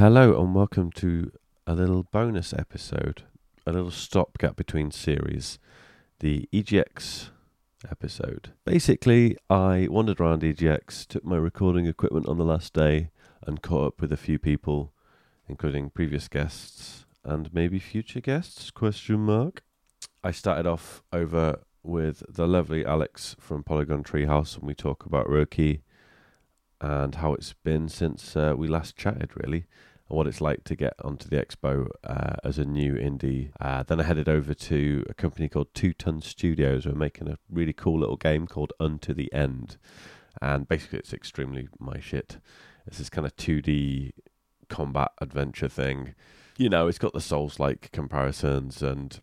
Hello and welcome to a little bonus episode, a little stopgap between series, the EGX episode. Basically, I wandered around EGX, took my recording equipment on the last day, and caught up with a few people, including previous guests and maybe future guests? Question mark. I started off over with the lovely Alex from Polygon Treehouse, and we talk about Röki and how it's been since uh, we last chatted, really, and what it's like to get onto the expo uh, as a new indie. Uh, then I headed over to a company called Two Ton Studios. We're making a really cool little game called Unto the End, and basically it's extremely my shit. It's this kind of 2D combat adventure thing. You know, it's got the Souls-like comparisons and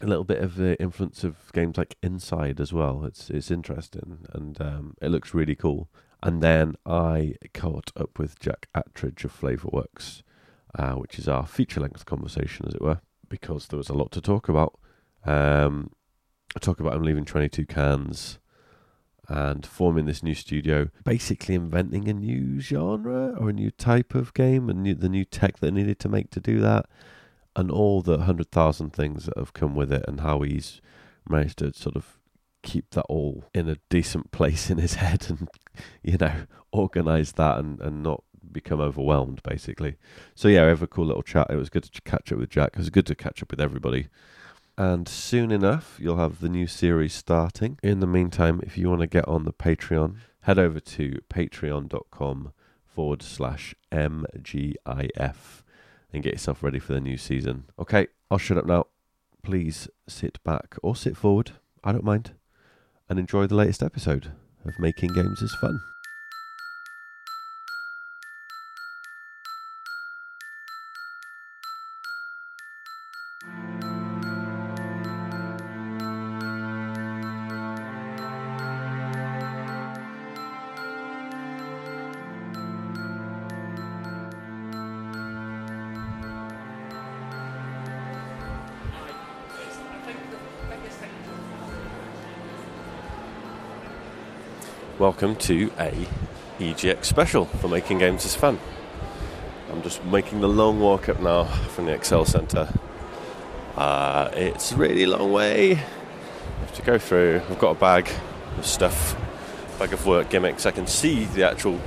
a little bit of the influence of games like Inside as well. It's it's interesting and um, it looks really cool. And then I caught up with Jack Attridge of Flavourworks, uh, which is our feature length conversation, as it were, because there was a lot to talk about. Um, I talk about him leaving 22 cans and forming this new studio, basically inventing a new genre or a new type of game and new, the new tech that needed to make to do that, and all the 100,000 things that have come with it, and how he's managed to sort of keep that all in a decent place in his head and you know organize that and, and not become overwhelmed basically. So yeah we have a cool little chat. It was good to catch up with jack. It was good to catch up with everybody. And soon enough you'll have the new series starting. In the meantime if you want to get on the patreon head over to patreon.com forward slash mgif and get yourself ready for the new season. Okay i'll shut up now. Please sit back or sit forward. I don't mind and enjoy the latest episode of Making Games is Fun. Welcome to a EGX special for Making Games is Fun. I'm just making the long walk up now from the ExCeL Centre. Uh, it's a really long way. I have to go through. I've got a bag of stuff, bag of work gimmicks. I can see the actual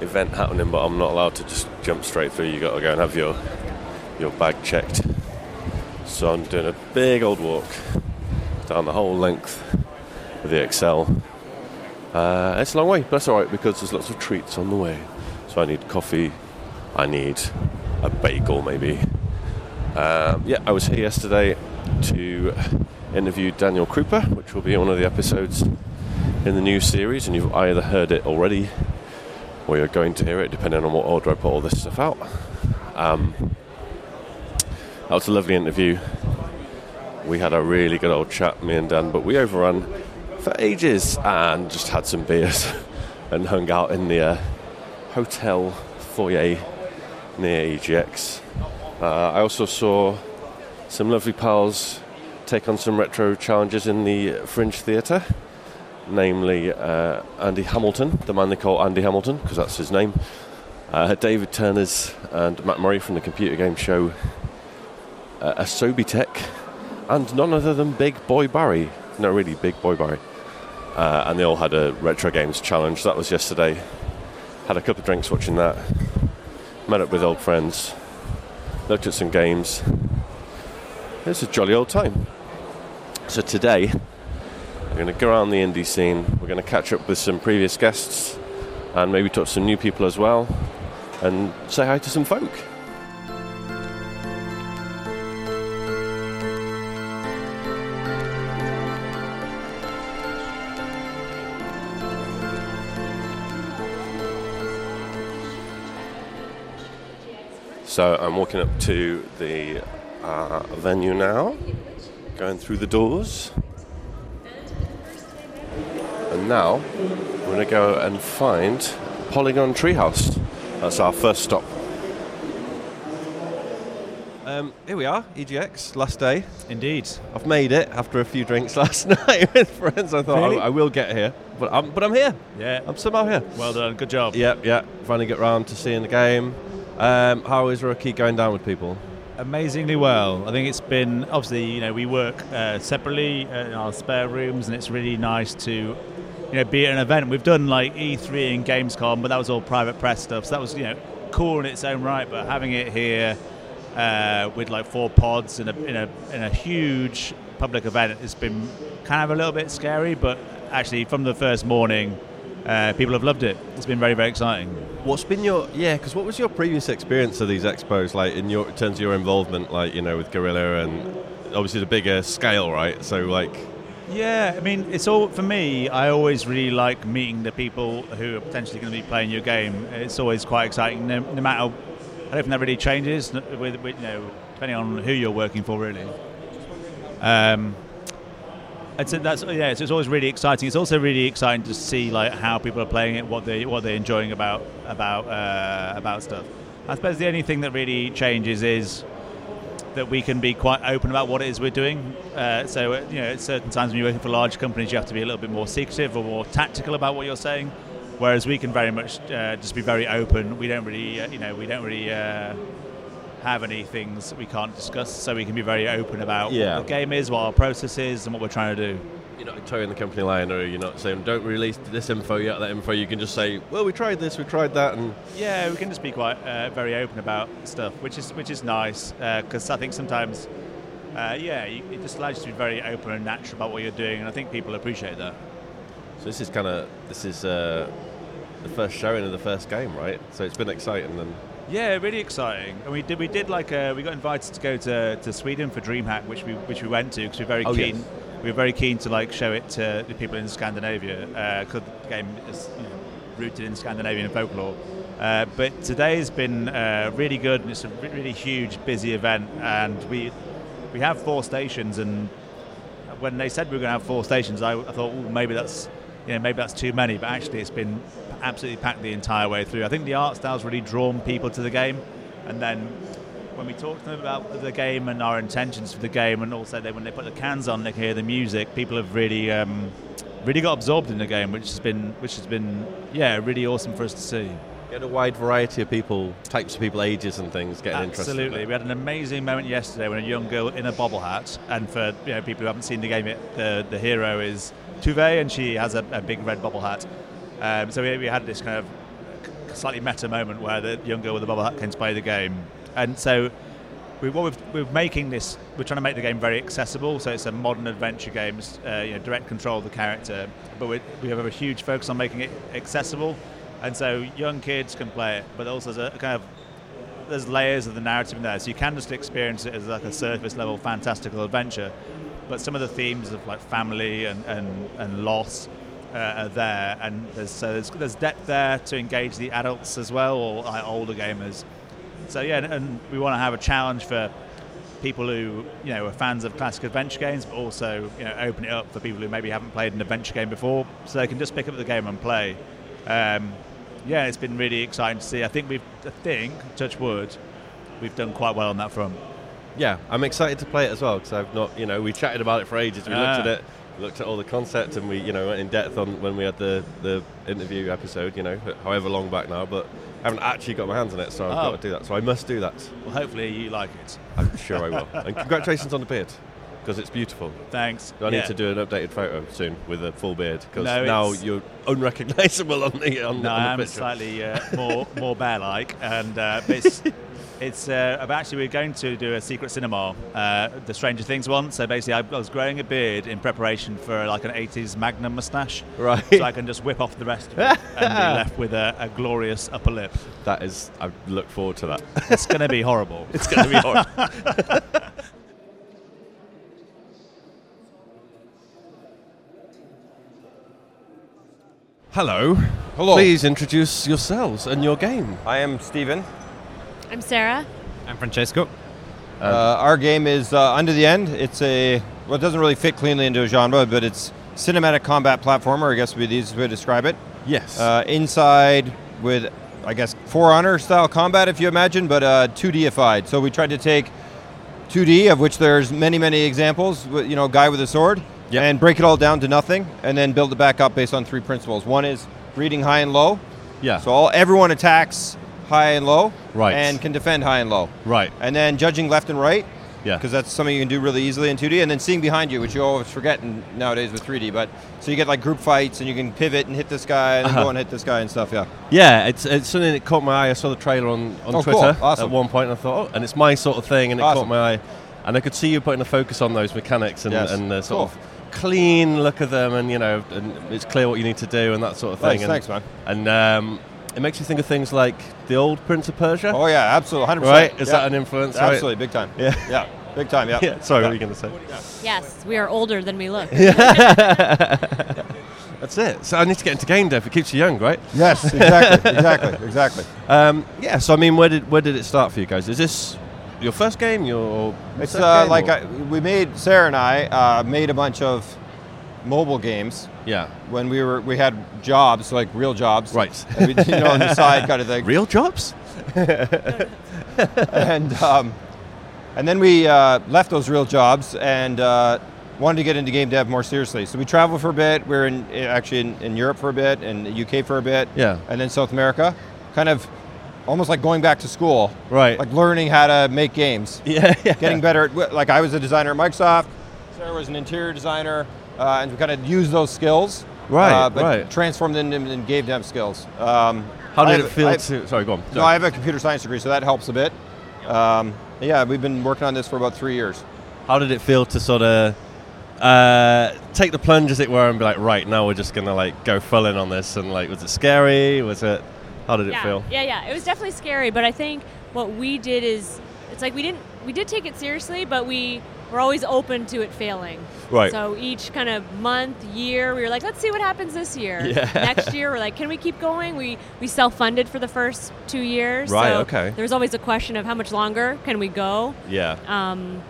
event happening, but I'm not allowed to just jump straight through. You got to go and have your your bag checked. So I'm doing a big old walk down the whole length of the ExCeL uh, it's a long way, but that's all right because there's lots of treats on the way. So I need coffee, I need a bagel maybe. Um, yeah, I was here yesterday to interview Daniel Krupa, which will be one of the episodes in the new series, and you've either heard it already or you're going to hear it, depending on what order I put all this stuff out. Um, that was a lovely interview. We had a really good old chat, me and Dan, but we overran for ages and just had some beers and hung out in the uh, hotel foyer near EGX. Uh, I also saw some lovely pals take on some retro challenges in the Fringe Theatre, namely uh, Andy Hamilton, the man they call Andy Hamilton because that's his name, uh, David Turners and Matt Murray from the computer game show uh, Asobitech, and none other than Big Boy Barry. No, really, Big Boy Barry uh, and they all had a retro games challenge. That was yesterday. Had a couple of drinks watching that. Met up with old friends. Looked at some games. It's a jolly old time. So today, we're going to go around the indie scene. We're going to catch up with some previous guests, and maybe talk to some new people as well, and say hi to some folk. So I'm walking up to the uh, venue now, going through the doors. And now we're going to go and find Polygon Treehouse. That's our first stop. Um, here we are, EGX, last day. Indeed. I've made it after a few drinks last night with friends. I thought Really? I, I will get here, but I'm, but I'm here. Yeah. I'm somehow here. Well done. Good job. Yeah, yeah. Finally get round to seeing the game. Um, how is Röki going down with people? Amazingly well. I think it's been obviously you know we work uh, separately in our spare rooms, and it's really nice to you know be at an event. We've done like E3 and Gamescom, but that was all private press stuff. So that was you know cool in its own right. But having it here uh, with like four pods in a, in a in a huge public event it's been kind of a little bit scary. But actually, from the first morning, uh, people have loved it. It's been very very exciting. What's been your yeah? Because what was your previous experience of these expos like in your in terms of your involvement, like you know with Guerrilla and obviously the bigger scale, right? So like. Yeah, I mean, it's all for me. I always really like meeting the people who are potentially going to be playing your game. It's always quite exciting, no, no matter. I don't think that really changes with, with, you know depending on who you're working for, really. Um, it's, that's yeah. It's, it's, always really exciting. It's also really exciting to see like how people are playing it, what they what they're enjoying about about uh, about stuff. I suppose the only thing that really changes is that we can be quite open about what it is we're doing. Uh, so uh, you know, at certain times when you're working for large companies, you have to be a little bit more secretive or more tactical about what you're saying. Whereas we can very much uh, just be very open. We don't really, uh, you know, we don't really uh, have any things that we can't discuss, so we can be very open about yeah. what the game is, what our process is, and what we're trying to do. You're not towing the company line, or you're not saying don't release this info yet, that info. You can just say, well, we tried this, we tried that, and yeah, we can just be quite uh, very open about stuff, which is which is nice because uh, I think sometimes. Uh, yeah, it just allows you to be very open and natural about what you're doing, and I think people appreciate that. So this is kind of this is uh, the first showing of the first game, right? So it's been exciting and yeah, really exciting. And we did we did like a, uh, we got invited to go to, to Sweden for DreamHack, which we which we went to because we are very oh, keen. Yes. We were very keen to like show it to the people in Scandinavia because uh, the game is you know, rooted in Scandinavian folklore. Uh, but today has been uh, really good, and it's a really huge, busy event. And we we have four stations, and when they said we were going to have four stations, I, I thought, maybe that's you know maybe that's too many. But actually, it's been absolutely packed the entire way through. I think the art style's really drawn people to the game, and then when we talk to them about the game and our intentions for the game, and also they, when they put the cans on, they can hear the music. People have really, um, really got absorbed in the game, which has been, which has been, yeah, really awesome for us to see. You had a wide variety of people, types of people, ages and things getting interested. Absolutely, we had an amazing moment yesterday when a young girl in a bobble hat, and for you know people who haven't seen the game, yet, the the hero is Tove, and she has a, a big red bobble hat. Um, so we, we, had this kind of slightly meta moment where the young girl with the bubble hat came to play the game, and so we, what we're making this, we're trying to make the game very accessible. So it's a modern adventure game, uh, you know, direct control of the character, but we, we have a huge focus on making it accessible, and so young kids can play it, but also there's a kind of there's layers of the narrative in there, so you can just experience it as like a surface level fantastical adventure, but some of the themes of like family and, and, and loss uh, are there, and there's, so there's, there's, depth there to engage the adults as well, or like, older gamers. So yeah, and, and we want to have a challenge for people who you know are fans of classic adventure games, but also you know open it up for people who maybe haven't played an adventure game before, so they can just pick up the game and play. Um, yeah, it's been really exciting to see. I think we've, I think, touch wood, we've done quite well on that front. Yeah, I'm excited to play it as well because I've not, you know, we chatted about it for ages. We looked at ah. it looked at all the concepts and we you know went in depth on when we had the the interview episode you know however long back now but I haven't actually got my hands on it so I've oh. got to do that. So I must do that. Well hopefully you like it. I'm sure I will. And congratulations on the beard because it's beautiful. Thanks. I yeah. need to do an updated photo soon with a full beard? Because no, now you're unrecognizable on the on, no, on the I'm picture. slightly uh, more more bear like and uh, It's uh, actually we're going to do a secret cinema, uh, the Stranger Things one. So basically, I, I, was growing a beard in preparation for like an '80s Magnum mustache, right? So I can just whip off the rest of it and be left with a, a, glorious upper lip. That is, I look forward to that. It's going to be horrible. it's going to be horrible. Hello. Hello. Please introduce yourselves and your game. I am Stephen. I'm Sarah. I'm Francesco. Uh, our game is uh, Unto the End. It's a well, it doesn't really fit cleanly into a genre, but it's cinematic combat platformer. I guess would be the easiest way to describe it. Yes. Uh, inside with, I guess, For Honor style combat, if you imagine, but uh, 2Dified. So we tried to take 2D, of which there's many, many examples. You know, guy with a sword, yep. and break it all down to nothing, and then build it back up based on three principles. One is reading high and low. Yeah. So all everyone attacks high and low, Right. and can defend high and low. Right. And then judging left and right, Yeah. because that's something you can do really easily in 2D, and then seeing behind you, which you always forget in, nowadays with 3D. But so you get like group fights, and you can pivot and hit this guy, and Uh-huh. go and hit this guy and stuff. Yeah. Yeah, it's, it's something that caught my eye. I saw the trailer on, on Oh, cool. Twitter Awesome. at one point, and I thought, oh, and it's my sort of thing, and it Awesome. caught my eye. And I could see you putting a focus on those mechanics and, Yes. and the sort Cool. of clean look of them, and you know, and it's clear what you need to do and that sort of thing. Thanks, and, thanks, And man. um, it makes you think of things like the old Prince of Persia, Oh yeah, absolutely, 100. right? Is yeah. that an influence? right? Absolutely, big time. Yeah. yeah, big time. Yeah. Yeah. Sorry, Yeah. what were you going to say? Yes, we are older than we look. That's it. So I need to get into game dev. It keeps you young, right? Yes, exactly, exactly, exactly. Um, yeah. So I mean, where did where did it start for you guys? Is this your first game? Your It's uh, game, like I, we made Sarah and I uh, made a bunch of mobile games yeah. when we were we had jobs like real jobs, Right. We, you know, on the side kind of thing. Real jobs? and um, and then we uh, left those real jobs and uh, wanted to get into game dev more seriously. So we traveled for a bit. We are in actually in, in Europe for a bit, and the UK for a bit, Yeah. and then South America, kind of almost like going back to school, Right. Like learning how to make games, Yeah. yeah. getting better at like I was a designer at Microsoft. Sarah was an interior designer, uh, and we kind of used those skills. Right, uh, but right. transformed them and gave them skills. Um, How did have- it feel I- to? Sorry, go on. no, I have a computer science degree, so that helps a bit. Um, yeah, we've been working on this for about three years. How did it feel to sort of uh, take the plunge, as it were, and be like, right now we're just gonna like go full in on this? And like, was it scary? Was it? How did it yeah, feel? yeah, yeah. It was definitely scary, but I think what we did is it's like we didn't we did take it seriously, but we were always open to it failing. Right. So each kind of month, year, we were like, let's see what happens this year. Yeah. Next year, we're like, can we keep going? We we self-funded for the first two years. Right, so okay. There was always a question of how much longer can we go. Yeah. Um,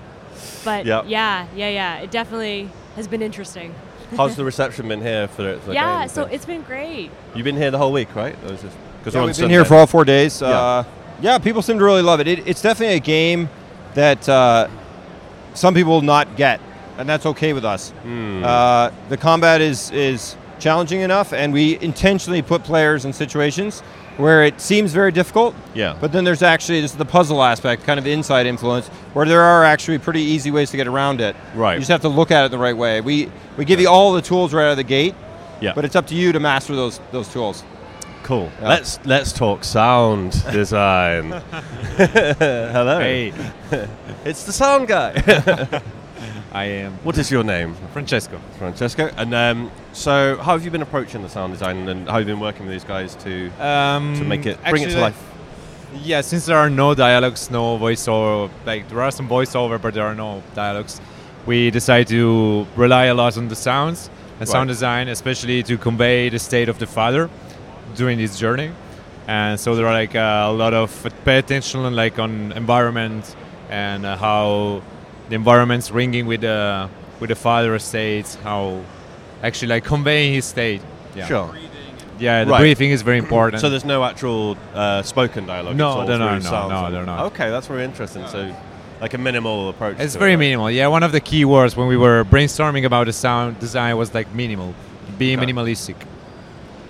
but Yep. yeah, yeah, yeah. It definitely has been interesting. How's the reception been here for the, for the yeah, game so it's been great. you've been here the whole week, right? Because Yeah, we've been here for all four days. Uh, yeah, people seem to really love it. it it's definitely a game that uh, some people will not get, and that's okay with us. Hmm. Uh, the combat is is challenging enough, and we intentionally put players in situations where it seems very difficult. Yeah. But then there's actually this is the puzzle aspect, kind of inside influence, where there are actually pretty easy ways to get around it. Right. You just have to look at it the right way. We we give you all the tools right out of the gate. Yeah. But it's up to you to master those those tools. Cool. Yeah. Let's let's talk sound design. Hello. Hey, It's the sound guy. I am what is your name? Francesco. Francesco. And um, so, how have you been approaching the sound design, and how have you been working with these guys to Um, to make it bring it to life? Yeah, since there are no dialogues, no voiceover, like there are some voiceover, but there are no dialogues. We decided to rely a lot on the sounds and sound design, especially to convey the state of the father during this journey. And so there are like a lot of pay attention on like on environment and uh, how the environment's ringing with the with the father state, how actually like conveying his state. Yeah. Sure. Yeah, the Right. breathing is very important. So there's no actual uh, spoken dialogue. No, it's all there through are- no, sounds no, and- they're not. Okay, that's very interesting. So, like a minimal approach. It's very it, right? minimal. Yeah, one of the key words when we were brainstorming about the sound design was like minimal, being Okay. minimalistic.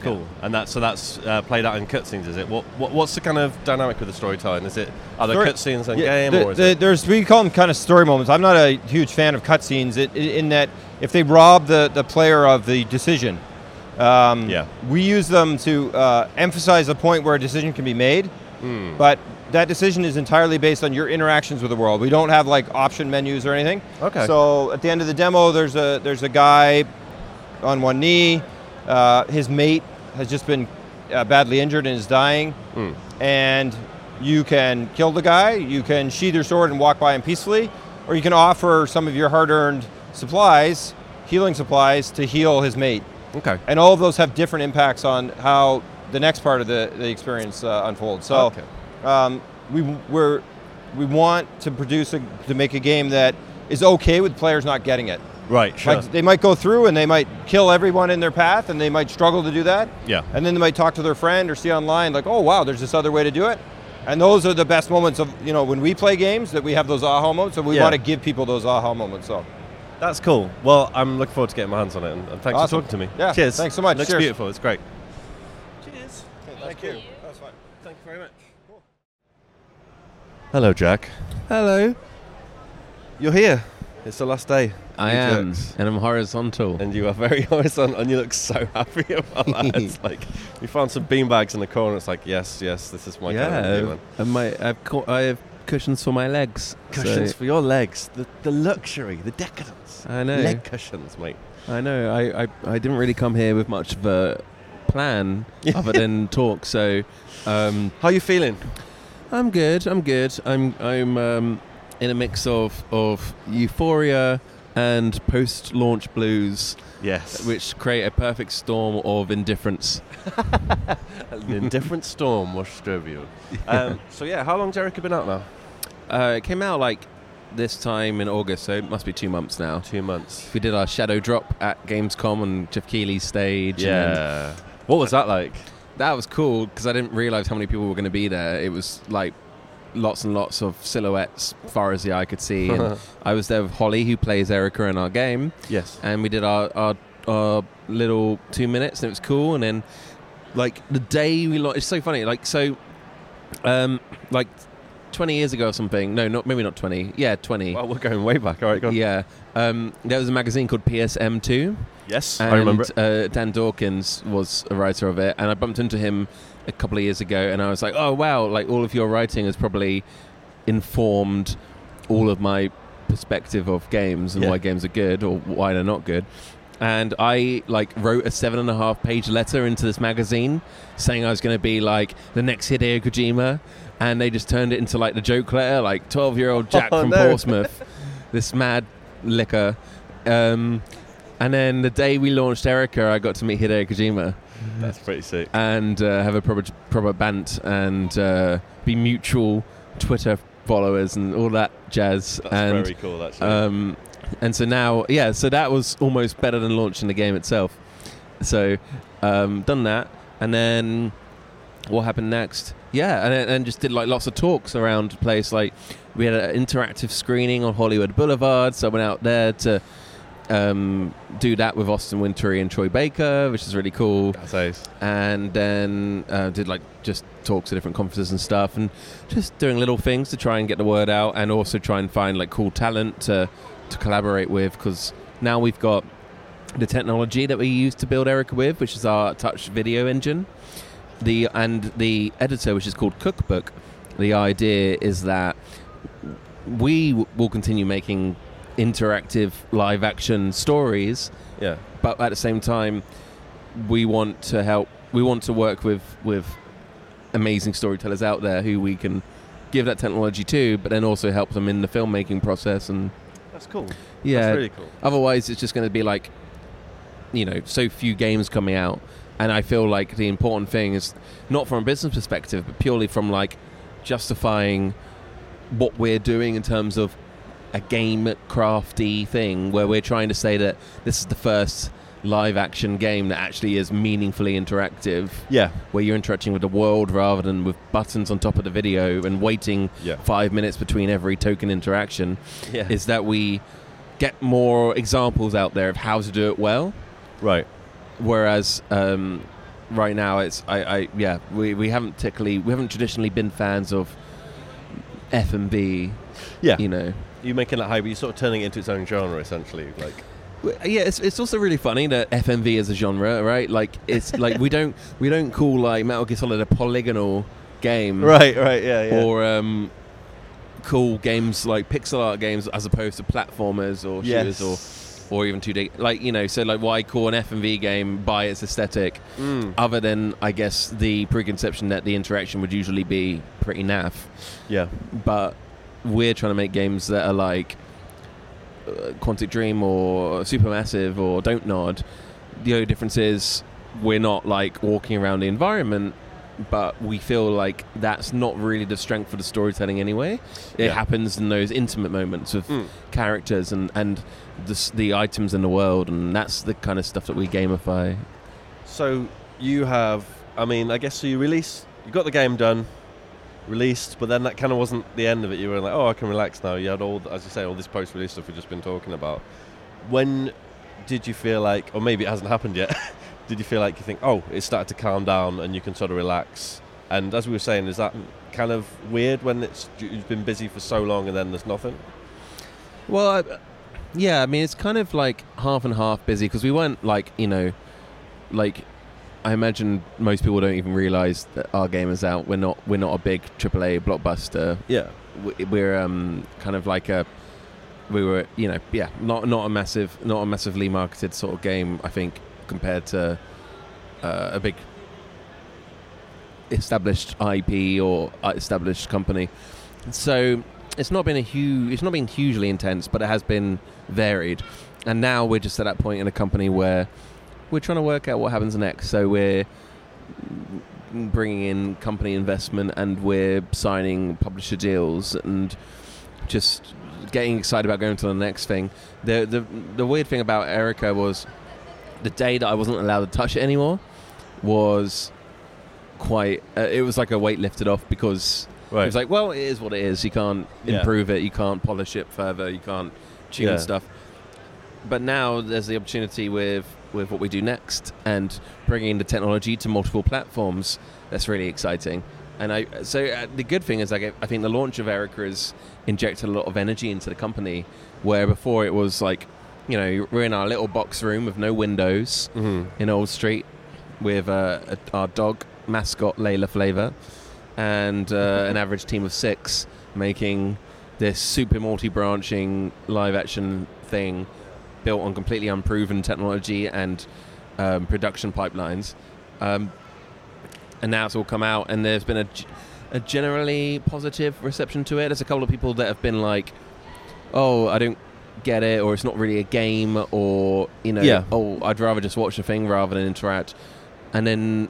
Cool. And that's so that's uh, played out in cutscenes, is it? What, what what's the kind of dynamic with the storytelling? Is it are there cutscenes in Yeah, game the- or is the- it? There's we call them kind of story moments. I'm not a huge fan of cutscenes in in that if they rob the, the player of the decision, um, Yeah. we use them to uh, emphasize a point where a decision can be made. Hmm. But that decision is entirely based on your interactions with the world. We don't have like option menus or anything. Okay. So at the end of the demo, there's a there's a guy on one knee. Uh, his mate has just been uh, badly injured and is dying. Hmm. And you can kill the guy. You can sheath your sword and walk by him peacefully, or you can offer some of your hard-earned supplies, healing supplies, to heal his mate. Okay. And all of those have different impacts on how the next part of the, the experience uh, unfolds. So Okay. um, we we're, we want to produce a, to make a game that is okay with players not getting it. Right. Sure. Like they might go through and they might kill everyone in their path, and they might struggle to do that. Yeah. And then they might talk to their friend or see online, like, oh wow, there's this other way to do it. And those are the best moments of you know when we play games that we have those aha moments, and we Yeah. want to give people those aha moments. So That's cool. Well, I'm looking forward to getting my hands on it, and, and thanks Awesome. for talking to me. Yeah, Cheers. thanks so much. Looks Cheers. beautiful. It's great. Cheers. thank you. That's fine. Thank you very much. Hello, Jack. Hello. You're here. It's the last day. I am, jerks. and I'm horizontal. And you are very horizontal, and you look so happy about that. It's like you found some beanbags in the corner. It's like, yes, yes, this is my kind of yeah, and my I've co- I have cushions for my legs. Cushions so- for your legs. The, the luxury, the decadence. I know. Leg cushions, mate. I know. I, I I didn't really come here with much of a plan other than talk. So um, How are you feeling? I'm good. I'm good. I'm I'm um, in a mix of of euphoria and post-launch blues, Yes. which create a perfect storm of indifference. An indifferent storm washed over you. Um, so yeah, how long's Erica been out now? Uh, it came out like this time in August, so it must be two months now. Two months. We did our shadow drop at Gamescom on Geoff Keighley's stage. and Yeah. What was that like? that was cool because I didn't realize how many people were going to be there. It was like lots and lots of silhouettes, far as the eye could see. and I was there with Holly, who plays Erica in our game, yes. and we did our, our our little two minutes, and it was cool. And then, like the day we launched, it's so funny. Like so, um, like twenty years ago or something. No, not maybe not twenty. Yeah, twenty. Well, we're going way back. All right, go. Yeah, um, there was a magazine called PSM Two. Yes, And, I remember. it. Uh, Dan Dawkins was a writer of it, and I bumped into him a couple of years ago, and I was like, "Oh wow! Like all of your writing has probably informed all of my perspective of games and Yeah. why games are good or why they're not good." And I like wrote a seven and a half page letter into this magazine saying I was going to be like the next Hideo Kojima, and they just turned it into like the joke letter, like twelve year old Jack Oh, from no. Portsmouth, this mad liquor. Um, and then the day we launched Erica, I got to meet Hideo Kojima That's pretty sick. and uh, have a proper proper bant and uh, be mutual Twitter followers and all that jazz. That's and very cool, actually. um, and so now, yeah, so that was almost better than launching the game itself. So um, done that, and then what happened next? Yeah, and then- and just did like lots of talks around the place. Like we had an interactive screening on Hollywood Boulevard, so I went out there to um, do that with Austin Wintory and Troy Baker, which is really cool That's ace. and then uh, did like just talks at different conferences and stuff, and just doing little things to try and get the word out, and also try and find like cool talent to to collaborate with, because now we've got the technology that we use to build Erica with, which is our touch video engine, the and the editor, which is called Cookbook. The idea is that we w- will continue making interactive live action stories Yeah. but at the same time we want to help we want to work with with amazing storytellers out there who we can give that technology to but then also help them in the filmmaking process and That's cool. yeah That's really cool. otherwise it's just going to be like you know so few games coming out and i feel like the important thing is not from a business perspective but purely from like justifying what we're doing in terms of a game crafty thing where we're trying to say that this is the first live action game that actually is meaningfully interactive Yeah. where you're interacting with the world rather than with buttons on top of the video and waiting Yeah. five minutes between every token interaction Yeah. is that we get more examples out there of how to do it well. right. Whereas um, right now, it's I, I yeah we, we haven't particularly we haven't traditionally been fans of FMV. Yeah. You know. You're making that hype, but you're sort of turning it into its own genre, essentially. Like, Yeah, it's, it's also really funny that FMV is a genre, right? Like it's like we don't we don't call like Metal Gear Solid a polygonal game, right, right, yeah, yeah. Or um, cool games like pixel art games as opposed to platformers or shooters or or even 2D. Like you know, so like why call an FMV game by its aesthetic, Mm. other than I guess the preconception that the interaction would usually be pretty naff. yeah. But we're trying to make games that are like uh, Quantic Dream or Supermassive or Don't Nod. The only difference is we're not like walking around the environment, but we feel like that's not really the strength of the storytelling anyway. It Yeah. happens in those intimate moments of Mm. characters and and the, the items in the world, and that's the kind of stuff that we gamify. So you have, I mean, I guess so you release, you got the game done, released, but then that kind of wasn't the end of it. You were like, oh, I can relax now. You had all, as you say, all this post-release stuff we've just been talking about. When did you feel like, or maybe it hasn't happened yet, did you feel like you think, oh, it started to calm down and you can sort of relax And as we were saying, is that kind of weird when it's you've been busy for so long and then there's nothing? Well, I, yeah, I mean, it's kind of like half and half busy because we weren't like, you know, like I imagine most people don't even realize that our game is out. We're not we're not a big AAA blockbuster. Yeah. We- We're um, kind of like a we were, you know, yeah, not not a massive, not a massively marketed sort of game. I think compared to uh, a big established IP or uh, established company. So it's not been a huge, it's not been hugely intense, but it has been varied. And now we're just at that point in a company where we're trying to work out what happens next. So we're bringing in company investment and we're signing publisher deals and just getting excited about going to the next thing. The the the weird thing about Erica was the day that I wasn't allowed to touch it anymore was quite. Uh, it was like a weight lifted off because Right. it was like, well, it is what it is. You can't Yeah. improve it. You can't polish it further. You can't tune Yeah. stuff. But now there's the opportunity with with what we do next and bringing the technology to multiple platforms. That's really exciting. And I so uh, the good thing is, like, I think the launch of Erica has injected a lot of energy into the company, where before it was like, you know, we're in our little box room with no windows hmm in Old Street with uh, a, our dog mascot Layla Flavor and uh, an average team of six making this super multi-branching live-action thing built on completely unproven technology and um, production pipelines. Um, and now it's all come out, and there's been a generally positive reception to it. There's a couple of people that have been like, "Oh, I don't get it," or "It's not really a game," or you know, Yeah. "Oh, I'd rather just watch the thing rather than interact." And then,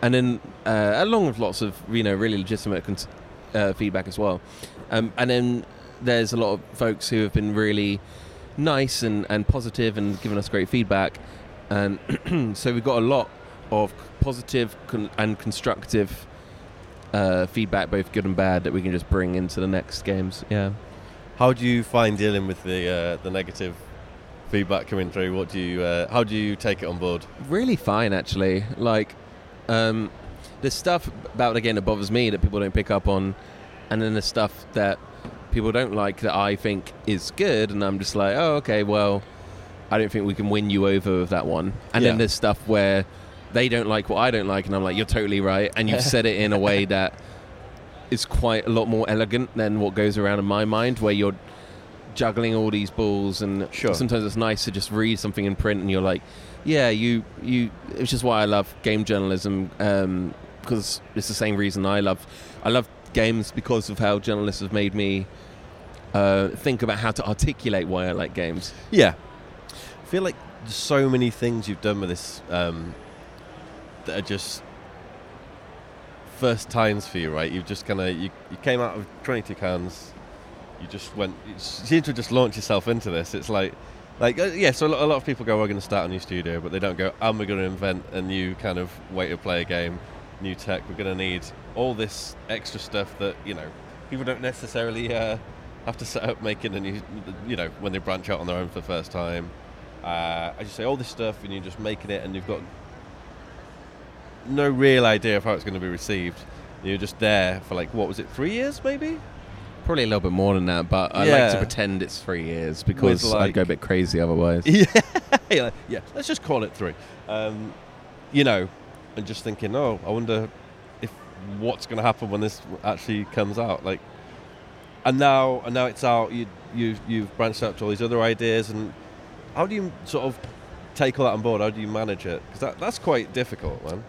and then, uh, along with lots of you know really legitimate cons- uh, feedback as well. Um, and then there's a lot of folks who have been really nice and, and positive and given us great feedback. And so we've got a lot of positive con- and constructive uh, feedback, both good and bad, that we can just bring into the next games. Yeah. How do you find dealing with the uh, the negative feedback coming through? What do you uh, how do you take it on board? really fine actually like um there's stuff about the game that bothers me that people don't pick up on and then there's stuff that people don't like that i think is good and i'm just like oh okay well i don't think we can win you over with that one and Yeah. then there's stuff where they don't like what i don't like and i'm like you're totally right and you've said it in a way that is quite a lot more elegant than what goes around in my mind where you're juggling all these balls and Sure. sometimes it's nice to just read something in print and you're like yeah you you it's just why i love game journalism um because it's the same reason i love i love games because of how journalists have made me uh, think about how to articulate why i like games Yeah, I feel like so many things you've done with this um, that are just first times for you, right? You've just kind of you, you came out of 22 cans, you just went, you seem to just launch yourself into this. It's like, like uh, yeah. So a lot, a lot of people go, "We're going to start a new studio," but they don't go, "And we're going to invent a new kind of way to play a game, new tech. We're going to need all this extra stuff that you know people don't necessarily." Uh, have to set up making a new, you know, when they branch out on their own for the first time. Uh, as you say, all this stuff, and you're just making it, and you've got no real idea of how it's going to be received. You're just there for like, what was it, three years maybe? probably a little bit more than that but i like to pretend it's three years because like- i'd go a bit crazy otherwise yeah, yeah, yeah. Let's just call it three. Um, you know, and just thinking, oh, I wonder if what's going to happen when this actually comes out. Like, and now, and now it's out. You, you, you've branched out to all these other ideas, and how do you sort of take all that on board? How do you manage it? Because that, that's quite difficult, man.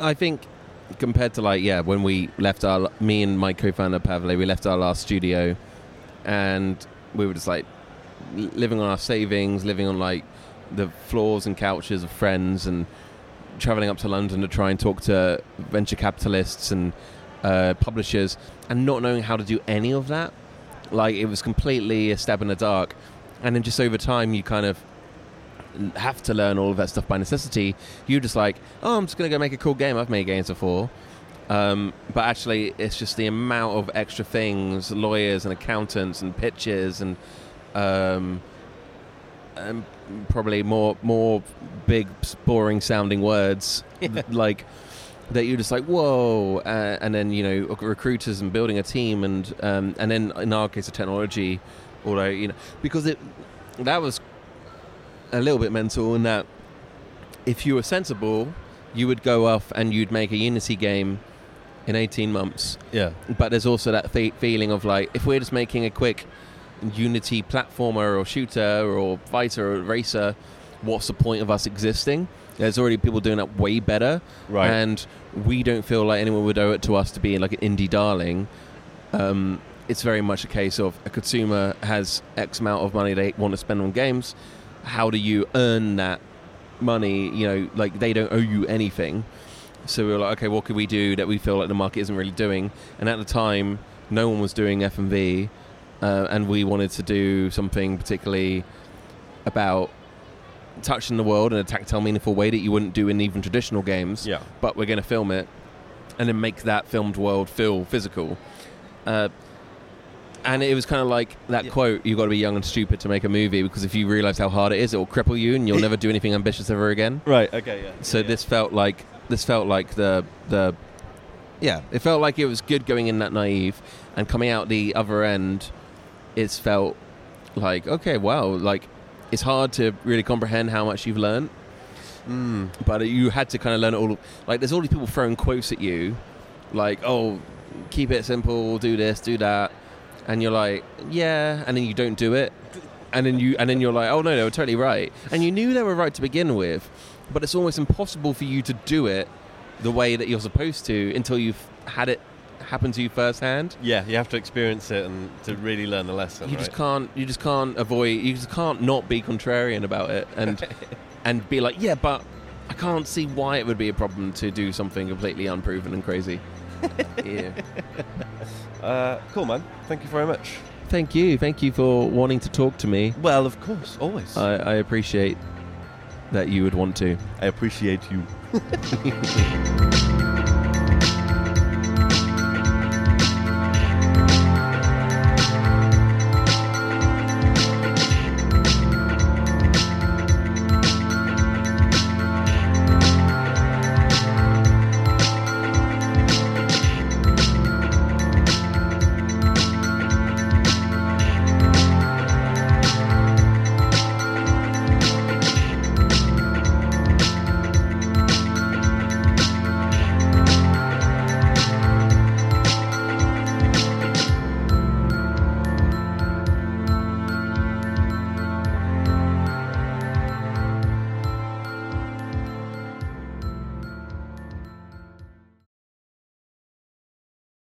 I think compared to like yeah, when we left our me and my co-founder Pavle, we left our last studio, and we were just like living on our savings, living on like the floors and couches of friends, and traveling up to London to try and talk to venture capitalists and uh, publishers, and not knowing how to do any of that. Like it was completely a stab in the dark, and then just over time you kind of have to learn all of that stuff by necessity. You're just like, oh, I'm just gonna go make a cool game. I've made games before, um, but actually, it's just the amount of extra things, lawyers and accountants and pitches and, um, and probably more more big, boring sounding words, like that you're just like whoa, uh, and then you know recruiters and building a team, and um, and then in our case, of technology, although you know because it that was a little bit mental in that if you were sensible, you would go off and you'd make a Unity game in 18 months. Yeah. But there's also that fe- feeling of like, if we're just making a quick Unity platformer or shooter or fighter or racer, what's the point of us existing? There's already people doing that way better, Right. and we don't feel like anyone would owe it to us to be like an indie darling. Um, it's very much a case of a consumer has X amount of money they want to spend on games. How do you earn that money? You know, like they don't owe you anything. So we were like, okay, what could we do that we feel like the market isn't really doing? And at the time, no one was doing F and V, uh, and we wanted to do something particularly about touching the world in a tactile, meaningful way that you wouldn't do in even traditional games. Yeah. But we're going to film it, and then make that filmed world feel physical. Uh, and it was kind of like that Yeah. quote: "You've got to be young and stupid to make a movie because if you realize how hard it is, it will cripple you, and you'll never do anything ambitious ever again." Right. Okay. Yeah. So yeah. this felt like this felt like the the yeah, it felt like it was good going in that naive, and coming out the other end, it's felt like okay, wow, like it's hard to really comprehend how much you've learned, Mm. but you had to kind of learn it all. Like there's all these people throwing quotes at you, like oh, keep it simple, do this, do that, and you're like yeah, and then you don't do it, and then you and then you're like oh no, they were totally right, and you knew they were right to begin with, but it's almost impossible for you to do it the way that you're supposed to until you've had it happen to you firsthand. Yeah, you have to experience it and to really learn the lesson. You right? just can't. You just can't avoid. You just can't not be contrarian about it and and be like, yeah, but I can't see why it would be a problem to do something completely unproven and crazy. yeah. Uh, cool, man. Thank you very much. Thank you. Thank you for wanting to talk to me. Well, of course, always. I, I appreciate that you would want to. I appreciate you.